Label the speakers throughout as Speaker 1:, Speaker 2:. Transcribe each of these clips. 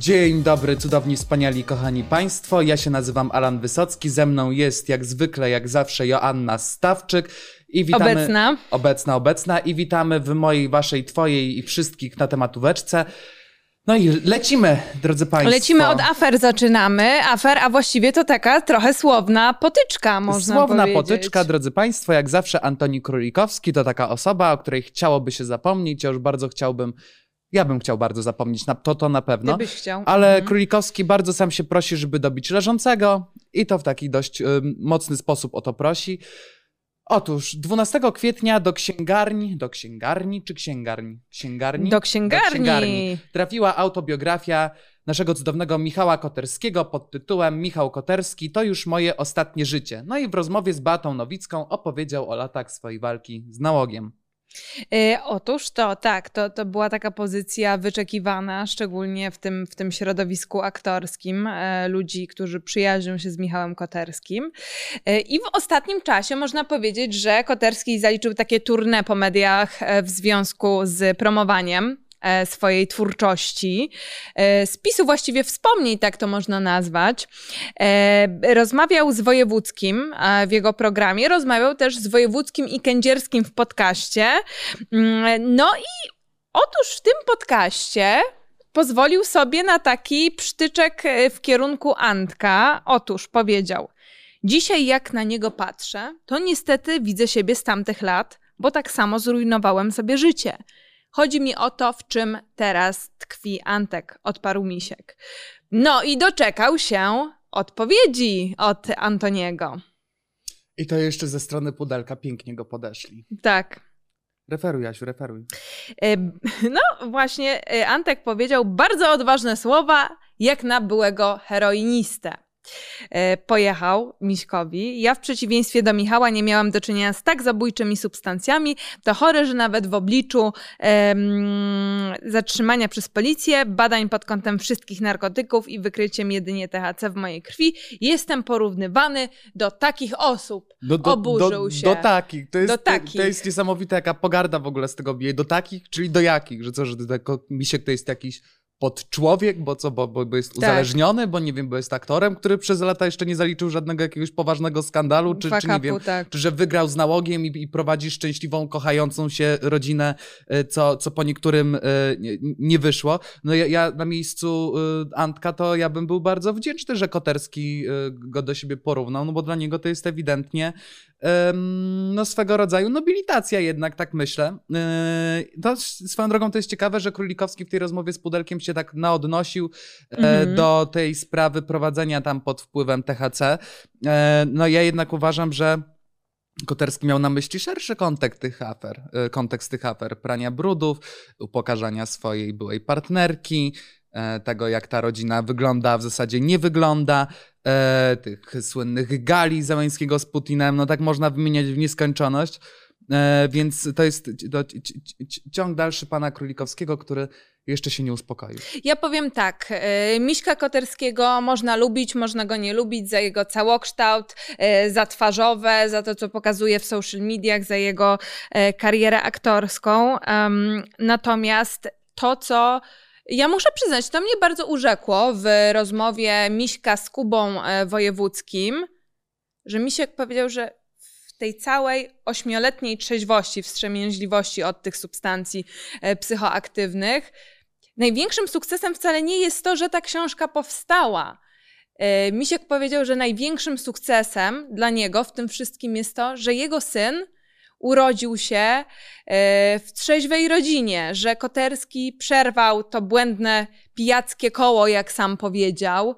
Speaker 1: Dzień dobry, cudowni, wspaniali, kochani Państwo. Ja się nazywam Alan Wysocki. Ze mną jest jak zwykle, jak zawsze Joanna Stawczyk.
Speaker 2: I witamy, obecna.
Speaker 1: Obecna, obecna. I witamy w mojej, waszej, twojej i wszystkich na tematóweczce. No i lecimy, drodzy Państwo.
Speaker 2: Lecimy od afer, zaczynamy. Afer, a właściwie to taka trochę słowna potyczka, można
Speaker 1: słowna
Speaker 2: powiedzieć.
Speaker 1: Słowna potyczka, drodzy Państwo. Jak zawsze Antoni Królikowski to taka osoba, o której chciałoby się zapomnieć. Ja już bardzo chciałbym ja bym chciał bardzo zapomnieć, na to to na pewno.
Speaker 2: Ty byś chciał.
Speaker 1: Ale mhm. Królikowski bardzo sam się prosi, żeby dobić leżącego i to w taki dość y, mocny sposób o to prosi. Otóż 12 kwietnia do księgarni, do księgarni czy księgarni?
Speaker 2: Księgarni? Do księgarni. Do księgarni
Speaker 1: trafiła autobiografia naszego cudownego Michała Koterskiego pod tytułem Michał Koterski to już moje ostatnie życie. No i w rozmowie z Batą Nowicką opowiedział o latach swojej walki z nałogiem.
Speaker 2: Yy, otóż to, tak, to, to była taka pozycja wyczekiwana, szczególnie w tym, w tym środowisku aktorskim, e, ludzi, którzy przyjaźnią się z Michałem Koterskim. E, I w ostatnim czasie można powiedzieć, że Koterski zaliczył takie tournée po mediach e, w związku z promowaniem E, swojej twórczości, e, spisu właściwie wspomnień, tak to można nazwać. E, rozmawiał z Wojewódzkim w jego programie, rozmawiał też z Wojewódzkim i Kędzierskim w podcaście. Mm, no i otóż w tym podcaście pozwolił sobie na taki psztyczek w kierunku Antka. Otóż powiedział: Dzisiaj, jak na niego patrzę, to niestety widzę siebie z tamtych lat, bo tak samo zrujnowałem sobie życie. Chodzi mi o to, w czym teraz tkwi Antek, odparł Misiek. No i doczekał się odpowiedzi od Antoniego.
Speaker 1: I to jeszcze ze strony pudelka pięknie go podeszli.
Speaker 2: Tak.
Speaker 1: Referuj, Asiu, referuj.
Speaker 2: No właśnie, e, Antek powiedział bardzo odważne słowa, jak na byłego heroinistę. E, pojechał Miśkowi. Ja w przeciwieństwie do Michała nie miałam do czynienia z tak zabójczymi substancjami. To chore, że nawet w obliczu um, zatrzymania przez policję, badań pod kątem wszystkich narkotyków i wykryciem jedynie THC w mojej krwi, jestem porównywany do takich osób. Do, do, Oburzył
Speaker 1: do,
Speaker 2: się.
Speaker 1: Do takich. To jest, do takich. To jest niesamowite, jaka pogarda w ogóle z tego bije. Do takich, czyli do jakich? Że co, że to, Misiek to jest jakiś pod człowiek, bo co, bo, bo jest tak. uzależniony, bo nie wiem, bo jest aktorem, który przez lata jeszcze nie zaliczył żadnego jakiegoś poważnego skandalu, czy, czy nie wiem, tak. czy że wygrał z nałogiem i, i, prowadzi szczęśliwą, kochającą się rodzinę, e, co, co po niektórym e, nie, nie wyszło. No ja, ja, na miejscu e, Antka to ja bym był bardzo wdzięczny, że Koterski go do siebie porównał, no bo dla niego to jest ewidentnie no swego rodzaju nobilitacja jednak, tak myślę. To swoją drogą to jest ciekawe, że Królikowski w tej rozmowie z Pudelkiem się tak naodnosił mm. do tej sprawy prowadzenia tam pod wpływem THC. E, no ja jednak uważam, że Koterski miał na myśli szerszy kontekst tych afer, e, kontekst tych afer, prania brudów, upokarzania swojej byłej partnerki, tego jak ta rodzina wygląda, a w zasadzie nie wygląda, tych słynnych gali Zeleńskiego z Putinem, no tak można wymieniać w nieskończoność. Więc to jest ciąg dalszy pana Królikowskiego, który jeszcze się nie uspokoił.
Speaker 2: Ja powiem tak, e, Miśka Koterskiego można lubić, można go nie lubić za jego całokształt, e, za twarzowe, za to, co pokazuje w social mediach, za jego e, karierę aktorską. Natomiast to, co ja muszę przyznać, to mnie bardzo urzekło w rozmowie Miśka z Kubą Wojewódzkim, że Misiek powiedział, że w tej całej ośmioletniej trzeźwości, wstrzemięźliwości od tych substancji psychoaktywnych, największym sukcesem wcale nie jest to, że ta książka powstała. E, Misiek powiedział, że największym sukcesem dla niego w tym wszystkim jest to, że jego syn urodził się e, w trzeźwej rodzinie, że Koterski przerwał to błędne pijackie koło, jak sam powiedział,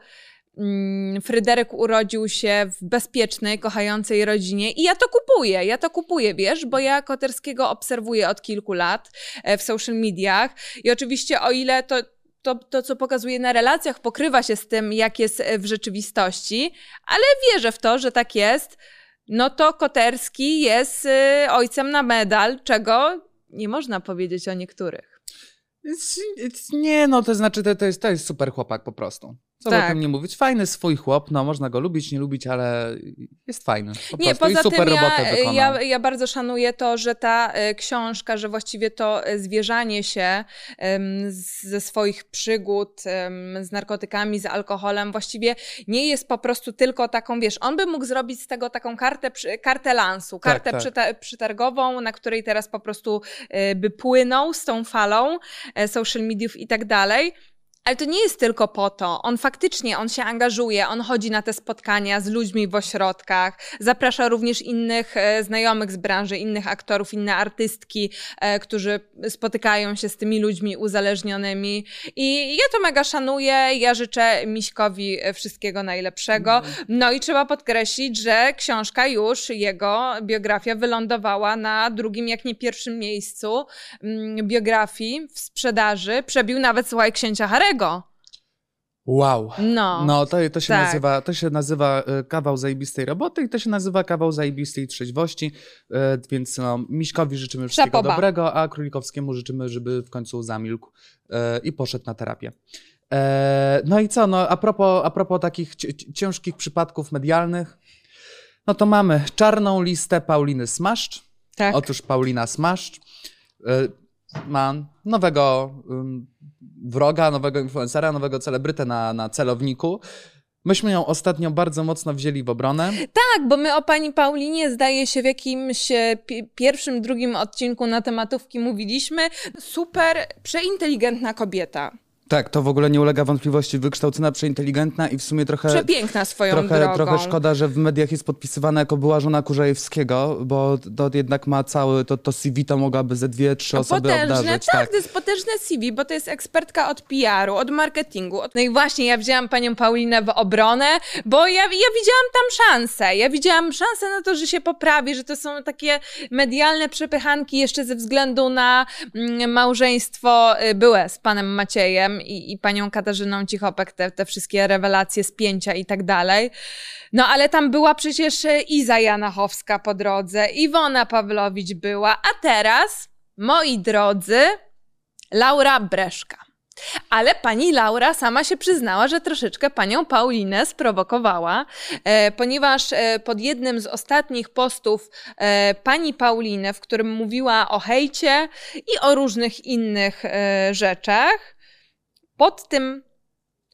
Speaker 2: Mm, Fryderyk urodził się w bezpiecznej, kochającej rodzinie i ja to kupuję, ja to kupuję, wiesz, bo ja Koterskiego obserwuję od kilku lat e, w social mediach i oczywiście o ile to to, to, co pokazuje na relacjach, pokrywa się z tym, jak jest e, w rzeczywistości, ale wierzę w to, że tak jest. No to Koterski jest e, ojcem na medal, czego nie można powiedzieć o niektórych.
Speaker 1: Nie, no to znaczy, to, to, jest, to jest super chłopak po prostu. Co tak. o tym nie mówić? Fajny swój chłop, no można go lubić, nie lubić, ale jest fajny. Po
Speaker 2: nie,
Speaker 1: prostu. poza super
Speaker 2: tym ja, ja, ja, bardzo szanuję to, że ta y, książka, że właściwie to e, zwierzanie się ze swoich przygód z narkotykami, z alkoholem właściwie nie jest po prostu tylko taką, wiesz, on by mógł zrobić z tego taką kartę, kartę lansu, tak, kartę tak, tak. przetargową, na której teraz po prostu e, by płynął z tą falą social mediów i tak dalej. Ale to nie jest tylko po to. On faktycznie, on się angażuje, on chodzi na te spotkania z ludźmi w ośrodkach, zaprasza również innych e, znajomych z branży, innych aktorów, inne artystki, e, którzy spotykają się z tymi ludźmi uzależnionymi. I ja to mega szanuję. Ja życzę Miśkowi wszystkiego najlepszego. No i trzeba podkreślić, że książka już, jego biografia wylądowała na drugim, jak nie pierwszym miejscu mm, biografii w sprzedaży. Przebił nawet, słuchaj, księcia Harry
Speaker 1: Wow. No, no to, to, się tak. nazywa, to się nazywa e, kawał zajebistej roboty i to się nazywa kawał zajebistej trzeźwości, e, więc no, Miśkowi życzymy wszystkiego Szapoba. dobrego, a Królikowskiemu życzymy, żeby w końcu zamilkł e, i poszedł na terapię. No i co, no a propos, a propos takich ciężkich przypadków medialnych, no to mamy czarną listę Pauliny Smaszcz. Tak. Otóż Paulina Smaszcz ma nowego wroga, nowego influencera, nowego celebrytę na, na celowniku. Myśmy ją ostatnio bardzo mocno wzięli w obronę.
Speaker 2: Tak, bo my o pani Paulinie zdaje się w jakimś e, pierwszym, drugim odcinku na tematówki mówiliśmy. Super, przeinteligentna kobieta.
Speaker 1: Tak, to w ogóle nie ulega wątpliwości. Wykształcona, przeinteligentna i w sumie trochę...
Speaker 2: Przepiękna swoją
Speaker 1: trochę,
Speaker 2: drogą.
Speaker 1: Trochę szkoda, że w mediach jest podpisywana jako była żona Kurzajewskiego, bo to jednak ma cały, to, to CV to mogłaby ze dwie, trzy osoby potężne, obdarzyć.
Speaker 2: Tak, tak, to jest potężne CV, bo to jest ekspertka od PR-u, od marketingu. No i właśnie ja wzięłam panią Paulinę w obronę, bo ja, ja widziałam tam szansę. Ja widziałam szansę na to, że się poprawi, że to są takie medialne przepychanki jeszcze ze względu na mm, małżeństwo y, byłe z panem Maciejem i, i panią Katarzyną Cichopek, te, te wszystkie rewelacje, spięcia i tak dalej. No ale tam była przecież Iza Janachowska po drodze, Iwona Pawlowicz była, a teraz, moi drodzy, Laura Breszka. Ale pani Laura sama się przyznała, że troszeczkę panią Paulinę sprowokowała, e, ponieważ e, pod jednym z ostatnich postów e, pani Paulinę, w którym mówiła o hejcie i o różnych innych e, rzeczach, pod tym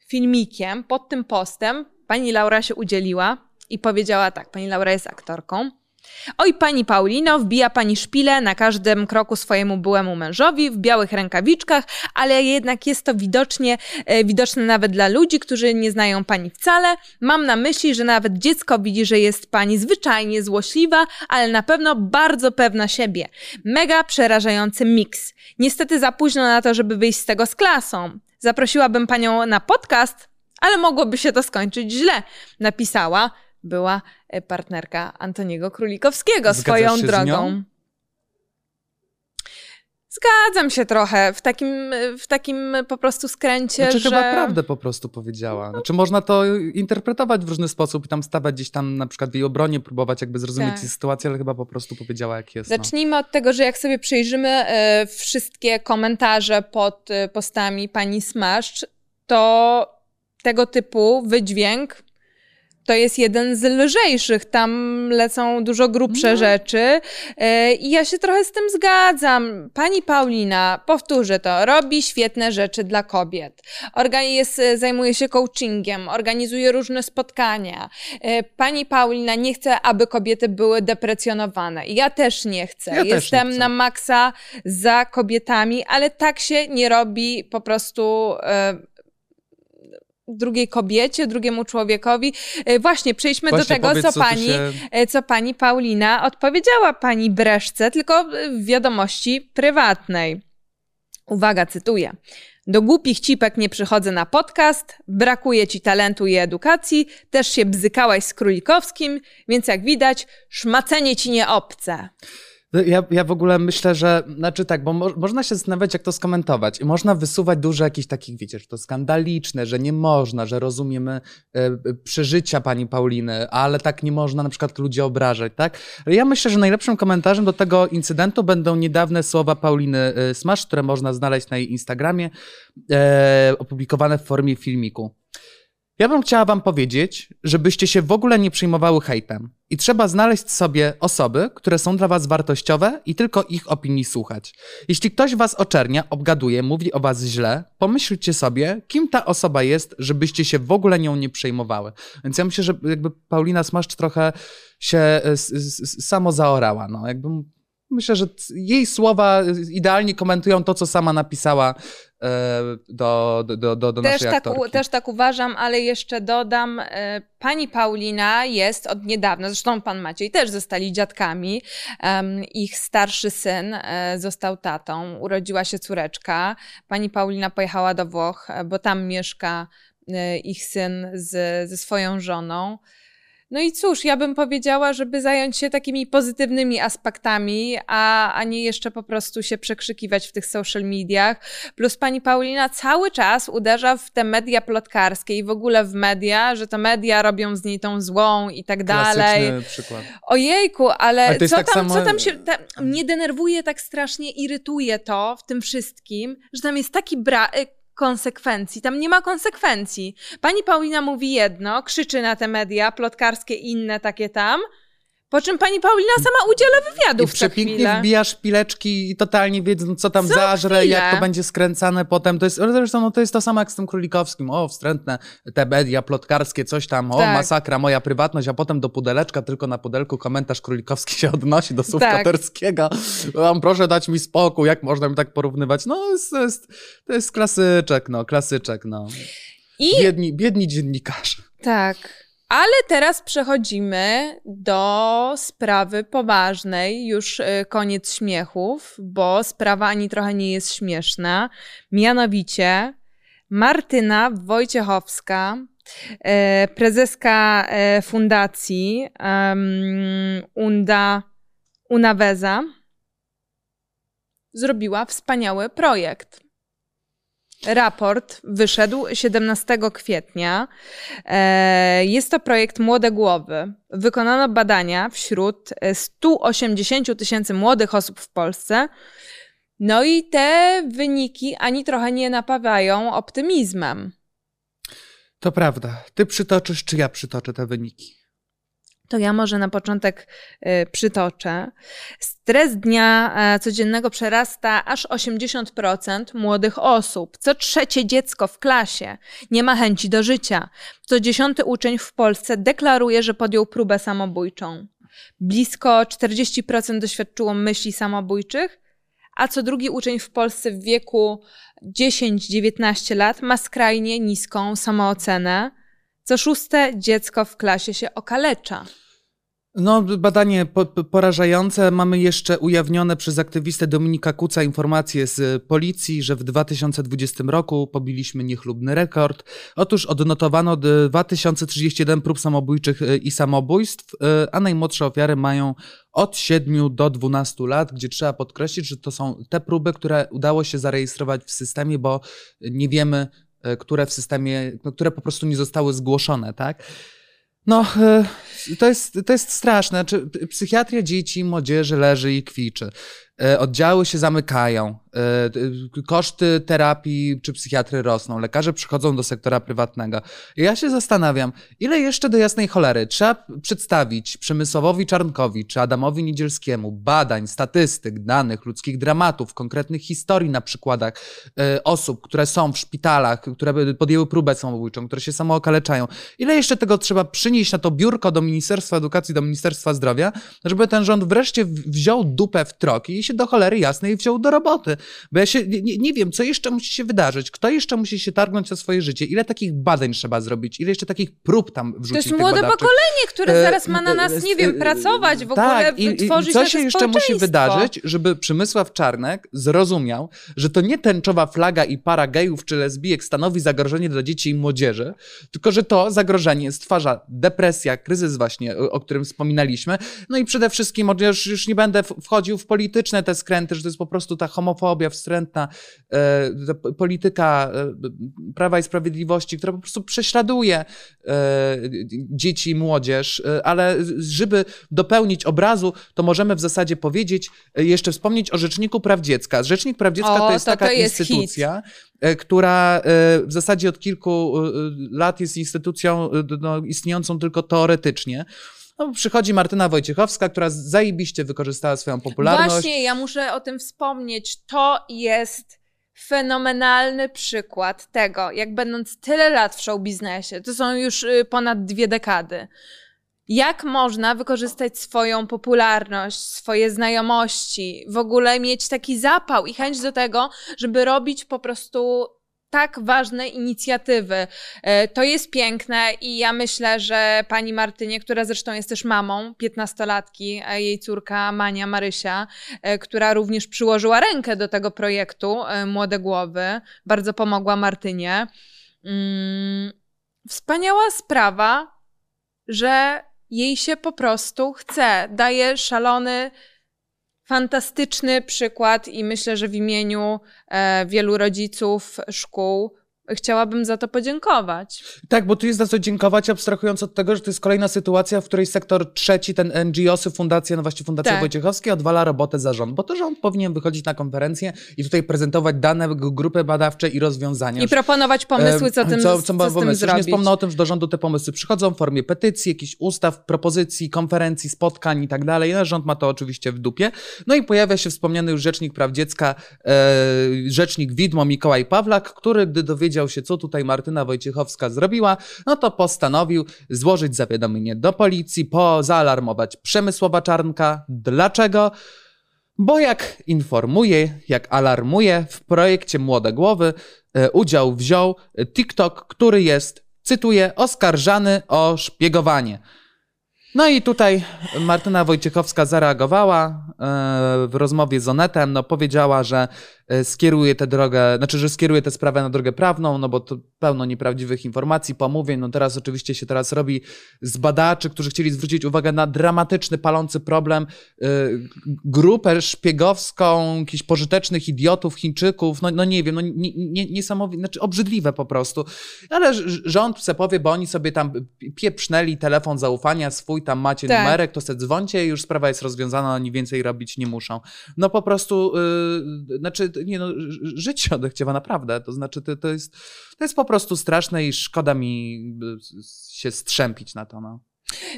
Speaker 2: filmikiem, pod tym postem pani Laura się udzieliła i powiedziała tak, pani Laura jest aktorką. Oj, pani Paulino, wbija pani szpilę na każdym kroku swojemu byłemu mężowi w białych rękawiczkach, ale jednak jest to widocznie, e, widoczne nawet dla ludzi, którzy nie znają pani wcale. Mam na myśli, że nawet dziecko widzi, że jest pani zwyczajnie złośliwa, ale na pewno bardzo pewna siebie. Mega przerażający miks. Niestety za późno na to, żeby wyjść z tego z klasą. Zaprosiłabym panią na podcast, ale mogłoby się to skończyć źle. Napisała, była e, partnerka Antoniego Królikowskiego Zgadzasz swoją drogą. Zgadzam się trochę w takim, w takim po prostu skręcie,
Speaker 1: znaczy,
Speaker 2: że...
Speaker 1: chyba prawdę po prostu powiedziała. Znaczy można to interpretować w różny sposób i tam stawać gdzieś tam na przykład w jej obronie, próbować jakby zrozumieć tak. sytuację, ale chyba po prostu powiedziała jak jest.
Speaker 2: No. Zacznijmy no. od tego, że jak sobie przejrzymy e, wszystkie komentarze pod e, postami pani Smaszcz, to tego typu wydźwięk to jest jeden z lżejszych. Tam lecą dużo grubsze no. rzeczy. E, I ja się trochę z tym zgadzam. Pani Paulina, powtórzę to, robi świetne rzeczy dla kobiet. Jest, zajmuje się coachingiem, organizuje różne spotkania. E, pani Paulina nie chce, aby kobiety były deprecjonowane. Ja też nie chcę. Ja Jestem nie chcę. na maksa za kobietami, ale tak się nie robi po prostu e, drugiej kobiecie, drugiemu człowiekowi. E, właśnie, przejdźmy Właśnie, do tego, powiedz, co, pani, się... E, co pani Paulina odpowiedziała pani Breszce, tylko w wiadomości prywatnej. Uwaga, cytuję. Do głupich cipek nie przychodzę na podcast, brakuje ci talentu i edukacji, też się bzykałaś z Królikowskim, więc jak widać, szmacenie ci nie obce.
Speaker 1: No, ja, ja w ogóle myślę, że, znaczy tak, bo mo można się zastanawiać, jak to skomentować. I można wysuwać dużo jakichś takich, wiecie, że to skandaliczne, że nie można, że rozumiemy e, przeżycia pani Pauliny, ale tak nie można na przykład ludzi obrażać, tak? Ale ja myślę, że najlepszym komentarzem do tego incydentu będą niedawne słowa Pauliny e, Smash, które można znaleźć na jej Instagramie, e, opublikowane w formie filmiku. Ja bym chciała wam powiedzieć, żebyście się w ogóle nie przejmowały hejtem. I trzeba znaleźć sobie osoby, które są dla was wartościowe i tylko ich opinii słuchać. Jeśli ktoś was oczernia, obgaduje, mówi o was źle, pomyślcie sobie, kim ta osoba jest, żebyście się w ogóle nią nie przejmowały. Więc ja myślę, że jakby Paulina Smaszcz trochę się e, samo zaorała. No, jakby myślę, że jej słowa idealnie komentują to, co sama napisała E, do, do, do, do
Speaker 2: też
Speaker 1: naszej
Speaker 2: tak,
Speaker 1: aktorki.
Speaker 2: Też tak uważam, ale jeszcze dodam, e, pani Paulina jest od niedawna, zresztą pan Maciej też zostali dziadkami, ich starszy syn e, został tatą, urodziła się córeczka, pani Paulina pojechała do Włoch, bo tam mieszka ich syn z, ze swoją żoną. No i cóż, ja bym powiedziała, żeby zająć się takimi pozytywnymi aspektami, a, a nie jeszcze po prostu się przekrzykiwać w tych social mediach. Plus pani Paulina cały czas uderza w te media plotkarskie i w ogóle w media, że to media robią z niej tą złą i tak dalej.
Speaker 1: Klasyczny przykład.
Speaker 2: Ojejku, ale, ale co, tak tam, samo... co tam się... Ta, mnie denerwuje tak strasznie, irytuje to w tym wszystkim, że tam jest taki brak konsekwencji. Tam nie ma konsekwencji. Pani Paulina mówi jedno, krzyczy na te media, plotkarskie inne takie tam, po czym pani Paulina sama udziela wywiadów
Speaker 1: I przepięknie wbijasz pileczki i totalnie wiedząc, co tam co zażre, chwilę. jak to będzie skręcane potem. To jest, zresztą no, to jest to samo jak z tym królikowskim. O, wstrętne te media plotkarskie, coś tam, o, tak. masakra, moja prywatność, a potem do pudeleczka, tylko na pudelku komentarz królikowski się odnosi do słów tak. Katerskiego. Mam proszę dać mi spokój, jak można mi tak porównywać? No, to jest, to jest klasyczek, no, klasyczek, no. I... Biedni, biedni dziennikarze.
Speaker 2: Tak. Ale teraz przechodzimy do sprawy poważnej, już y, koniec śmiechów, bo sprawa ani trochę nie jest śmieszna. Mianowicie Martyna Wojciechowska, e, prezeska e, fundacji Unda Unaweza, zrobiła wspaniały projekt. Raport wyszedł 17 kwietnia. E, jest to projekt Młode Głowy. Wykonano badania wśród 180 tysięcy młodych osób w Polsce. No i te wyniki ani trochę nie napawają optymizmem.
Speaker 1: To prawda. Ty przytoczysz, czy ja przytoczę te wyniki?
Speaker 2: To ja może na początek y, przytoczę. Stres dnia e, codziennego przerasta aż 80% młodych osób. Co trzecie dziecko w klasie nie ma chęci do życia. Co dziesiąty uczeń w Polsce deklaruje, że podjął próbę samobójczą. Blisko 40% doświadczyło myśli samobójczych, a co drugi uczeń w Polsce w wieku 10-19 lat ma skrajnie niską samoocenę. Co szóste dziecko w klasie się okalecza.
Speaker 1: No, badanie po, porażające. Mamy jeszcze ujawnione przez aktywistę Dominika Kuca informacje z policji, że w 2020 roku pobiliśmy niechlubny rekord. Otóż odnotowano 2031 prób samobójczych y, i samobójstw, y, a najmłodsze ofiary mają od 7 do 12 lat, gdzie trzeba podkreślić, że to są te próby, które udało się zarejestrować w systemie, bo nie wiemy, które w systemie, no, które po prostu nie zostały zgłoszone, tak? No, to jest, to jest straszne. Psychiatria dzieci, młodzieży leży i kwiczy. E, oddziały się zamykają, e, koszty terapii czy psychiatry rosną, lekarze przychodzą do sektora prywatnego. I ja się zastanawiam, ile jeszcze do jasnej cholery trzeba przedstawić Przemysłowowi Czarnkowi czy Adamowi Niedzielskiemu badań, statystyk, danych, ludzkich dramatów, konkretnych historii na przykładach e, osób, które są w szpitalach, które podjęły próbę samobójczą, które się samookaleczają. Ile jeszcze tego trzeba przynieść na to biurko do Ministerstwa Edukacji, do Ministerstwa Zdrowia, żeby ten rząd wreszcie wziął dupę w troki się do cholery jasnej wziął do roboty. Bo ja się nie, nie wiem, co jeszcze musi się wydarzyć, kto jeszcze musi się targnąć o swoje życie, ile takich badań trzeba zrobić, ile jeszcze takich prób tam wrzucić.
Speaker 2: To jest młode pokolenie, które e, zaraz ma na nas, nie wiem, pracować, w tak, ogóle i, tworzyć
Speaker 1: i co się jeszcze musi wydarzyć, żeby Przemysław Czarnek zrozumiał, że to nie tęczowa flaga i para gejów czy lesbijek stanowi zagrożenie dla dzieci i młodzieży, tylko że to zagrożenie stwarza depresja, kryzys właśnie, o, o którym wspominaliśmy. No i przede wszystkim, już, już nie będę wchodził w polityczne polityczne te skręty, że to jest po prostu ta homofobia wstrętna, e, ta polityka e, Prawa i Sprawiedliwości, która po prostu prześladuje e, dzieci i młodzież, ale żeby dopełnić obrazu, to możemy w zasadzie powiedzieć, jeszcze wspomnieć o Rzeczniku Praw Dziecka. Rzecznik Praw Dziecka o, to jest to taka to jest instytucja, hit. Która w zasadzie od kilku lat jest instytucją no, istniejącą tylko teoretycznie. No, przychodzi Martyna Wojciechowska, która zajebiście wykorzystała swoją popularność.
Speaker 2: Właśnie, ja muszę o tym wspomnieć. To jest fenomenalny przykład tego, jak będąc tyle lat w show biznesie, to są już y, ponad dwie dekady, jak można wykorzystać swoją popularność, swoje znajomości, w ogóle mieć taki zapał i chęć do tego, żeby robić po prostu tak ważne inicjatywy. E, to jest piękne i ja myślę, że pani Martynie, która zresztą jest też mamą piętnastolatki, jej córka Mania Marysia, e, która również przyłożyła rękę do tego projektu e, Młode Głowy, bardzo pomogła Martynie. Mm, wspaniała sprawa, że jej się po prostu chce. Daje szalony fantastyczny przykład i myślę, że w imieniu e, wielu rodziców szkół chciałabym za to podziękować.
Speaker 1: Tak, bo tu jest za co dziękować, abstrahując od tego, że to jest kolejna sytuacja, w której sektor trzeci, ten NGOsy, fundacja, no właśnie Fundacja tak. Wojciechowska odwala robotę za rząd, bo to rząd powinien wychodzić na konferencję i tutaj prezentować dane, grupy badawcze i rozwiązania.
Speaker 2: I proponować pomysły, co, tym, co, co, co z pomysły. tym zrobić.
Speaker 1: nie wspomnę o tym, że do rządu te pomysły przychodzą w formie petycji, jakichś ustaw, propozycji, konferencji, spotkań i tak dalej. No, rząd ma to oczywiście w dupie. No i pojawia się wspomniany już Rzecznik Praw Dziecka, e, Rzecznik Widmo Mikołaj Pawlak, który gdy dowiedział dowiedział się, co tutaj Martyna Wojciechowska zrobiła, no to postanowił złożyć zawiadomienie do policji, po zaalarmować Przemysłowa Czarnka. Dlaczego? Bo jak informuje, jak alarmuje, w projekcie Młode Głowy e, udział wziął TikTok, który jest, cytuję, oskarżany o szpiegowanie. No i tutaj Martyna Wojciechowska zareagowała e, w rozmowie z Onetem, no powiedziała, że skieruje tę drogę, znaczy, że skieruje tę sprawę na drogę prawną, no bo to pełno nieprawdziwych informacji, pomówień. No teraz oczywiście się teraz robi z badaczy, którzy chcieli zwrócić uwagę na dramatyczny, palący problem, yy, grupę szpiegowską jakichś pożytecznych idiotów, Chińczyków, no, no nie wiem, no nie, nie, niesamowite, znaczy obrzydliwe po prostu. Ale rząd se powie, bo oni sobie tam pieprznęli telefon zaufania swój, tam macie tak. numerek, to se dzwoncie i już sprawa jest rozwiązana, oni więcej robić nie muszą. No po prostu, yy, znaczy nie no, życie odechciewa naprawdę. To znaczy, to, to, jest, to jest po prostu straszne i szkoda mi się strzępić na to. No.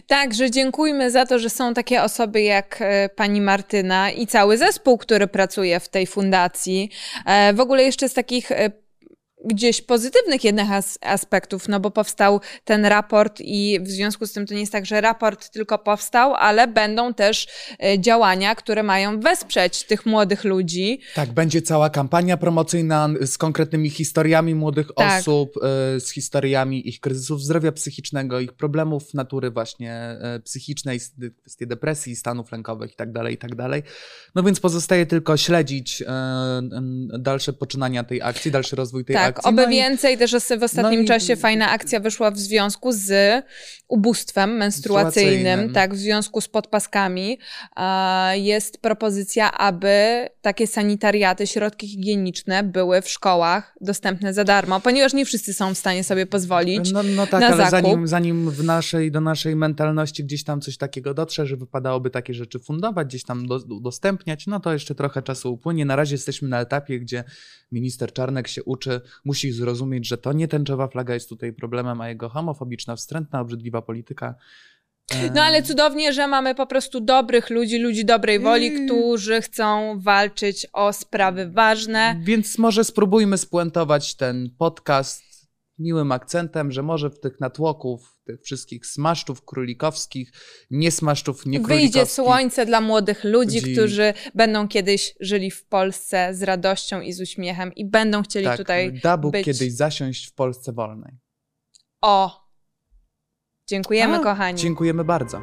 Speaker 2: Także dziękujmy za to, że są takie osoby jak e, pani Martyna i cały zespół, który pracuje w tej fundacji. E, w ogóle jeszcze z takich e, gdzieś pozytywnych jednak as aspektów, no bo powstał ten raport i w związku z tym to nie jest tak, że raport tylko powstał, ale będą też e, działania, które mają wesprzeć tych młodych ludzi.
Speaker 1: Tak, będzie cała kampania promocyjna z konkretnymi historiami młodych tak. osób, e, z historiami ich kryzysów zdrowia psychicznego, ich problemów natury właśnie e, psychicznej, kwestie depresji, stanów lękowych itd., tak itd. Tak no więc pozostaje tylko śledzić dalsze poczynania tej akcji, dalszy rozwój tej
Speaker 2: tak.
Speaker 1: akcji
Speaker 2: tak, oby no więcej. Też w ostatnim no czasie fajna akcja wyszła w związku z ubóstwem menstruacyjnym, tak, w związku z podpaskami. Jest propozycja, aby takie sanitariaty, środki higieniczne były w szkołach dostępne za darmo, ponieważ nie wszyscy są w stanie sobie pozwolić. No, no tak, na ale zakup.
Speaker 1: zanim, zanim w naszej, do naszej mentalności gdzieś tam coś takiego dotrze, że wypadałoby takie rzeczy fundować, gdzieś tam do, udostępniać, no to jeszcze trochę czasu upłynie. Na razie jesteśmy na etapie, gdzie minister Czarnek się uczy musi zrozumieć, że to nie tęczowa flaga jest tutaj problemem, a jego homofobiczna, wstrętna, obrzydliwa polityka.
Speaker 2: No ale cudownie, że mamy po prostu dobrych ludzi, ludzi dobrej woli, którzy chcą walczyć o sprawy ważne.
Speaker 1: Więc może spróbujmy spuentować ten podcast miłym akcentem, że może w tych natłoków, tych wszystkich smaszczów królikowskich, nie smaszczów nie
Speaker 2: Wyjdzie słońce dla młodych ludzi, ludzi, którzy będą kiedyś żyli w Polsce z radością i z uśmiechem i będą chcieli tak, tutaj
Speaker 1: da Bóg być. kiedyś zasiąść w Polsce wolnej.
Speaker 2: O! Dziękujemy, A, kochani.
Speaker 1: Dziękujemy bardzo.